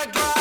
I drive.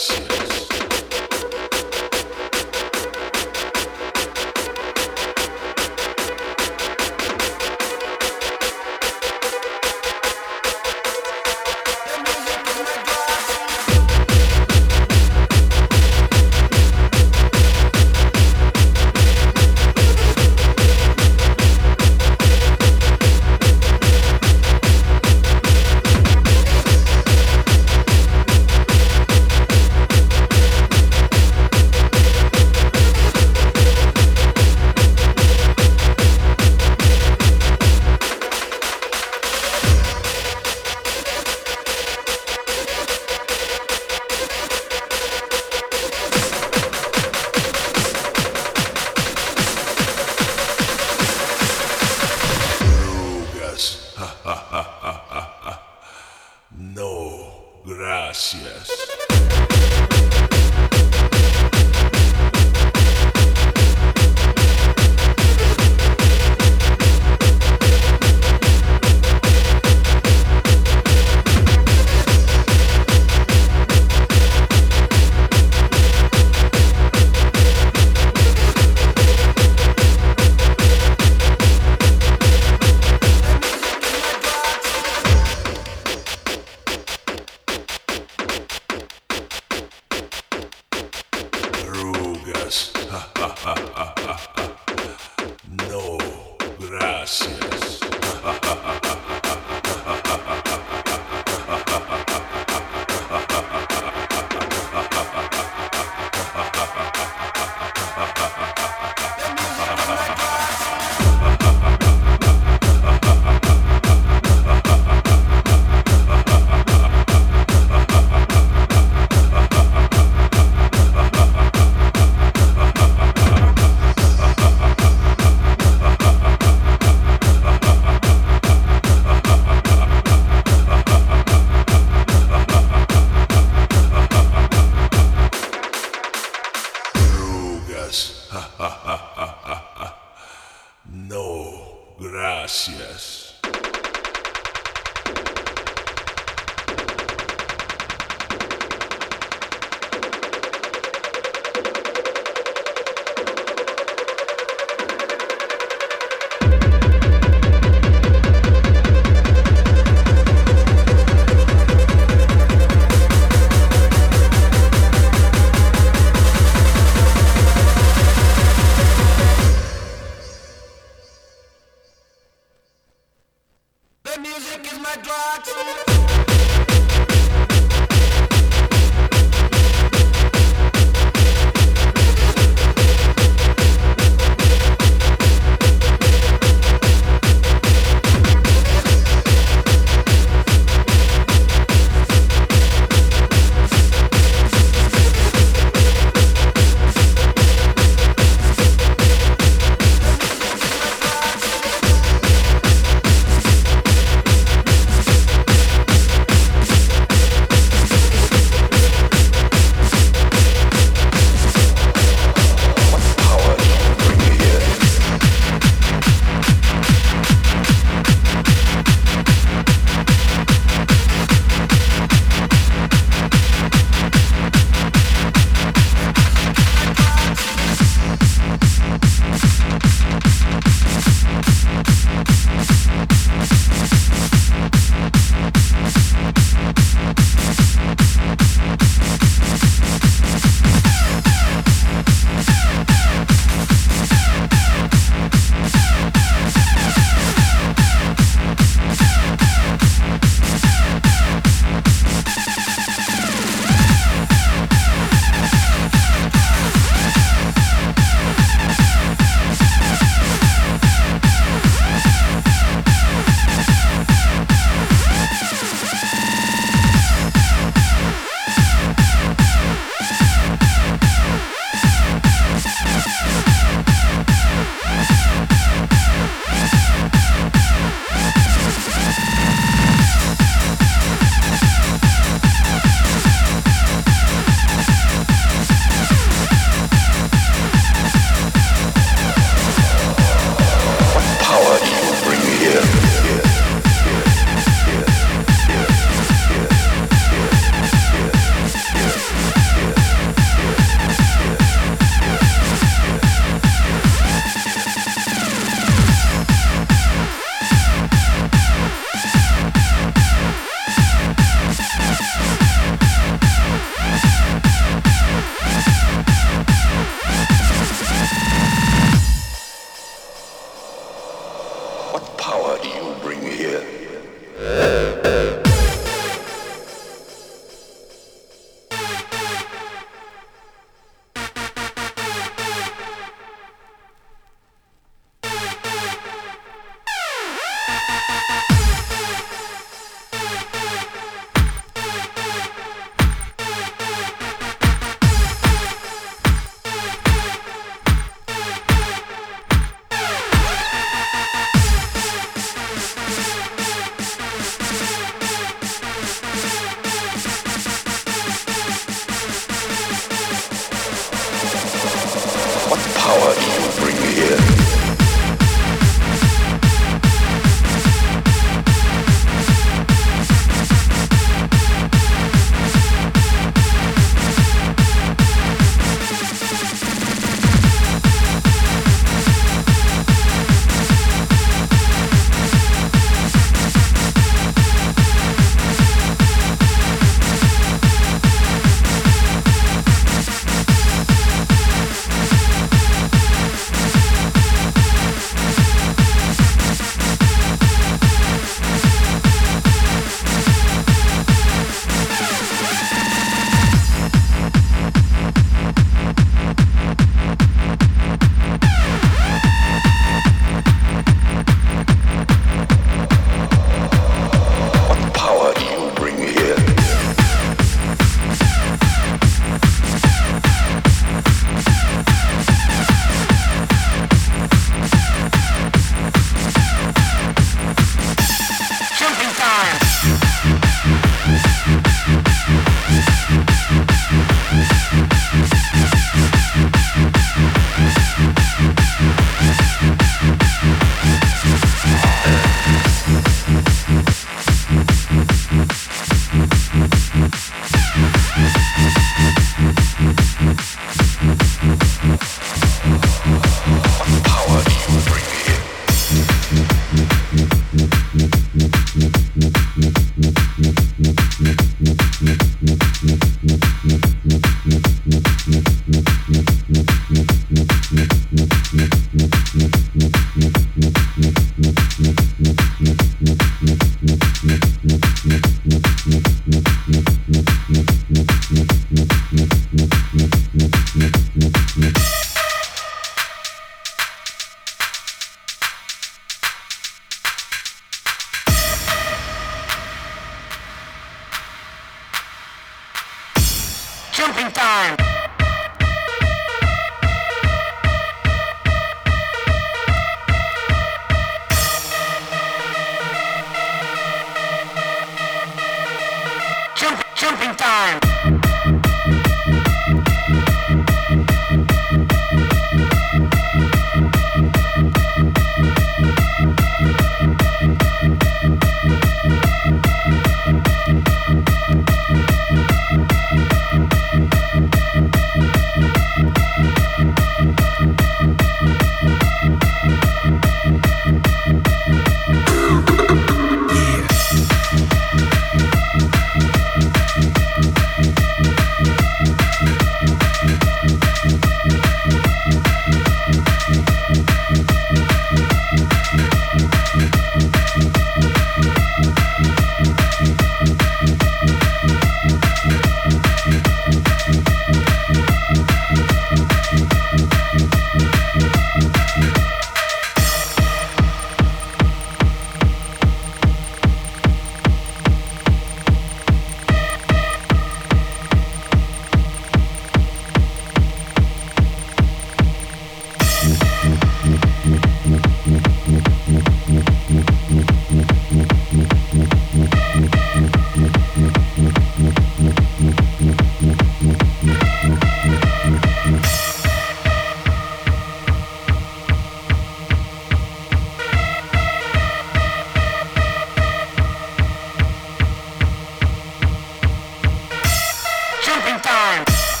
Now.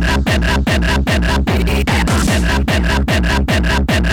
pedra, pedra, pedra, pedra, pedra, pedra, pedra, pedra, pedra, pedra, pedra, pedra,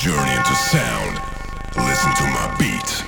journey into sound. Listen to my beat.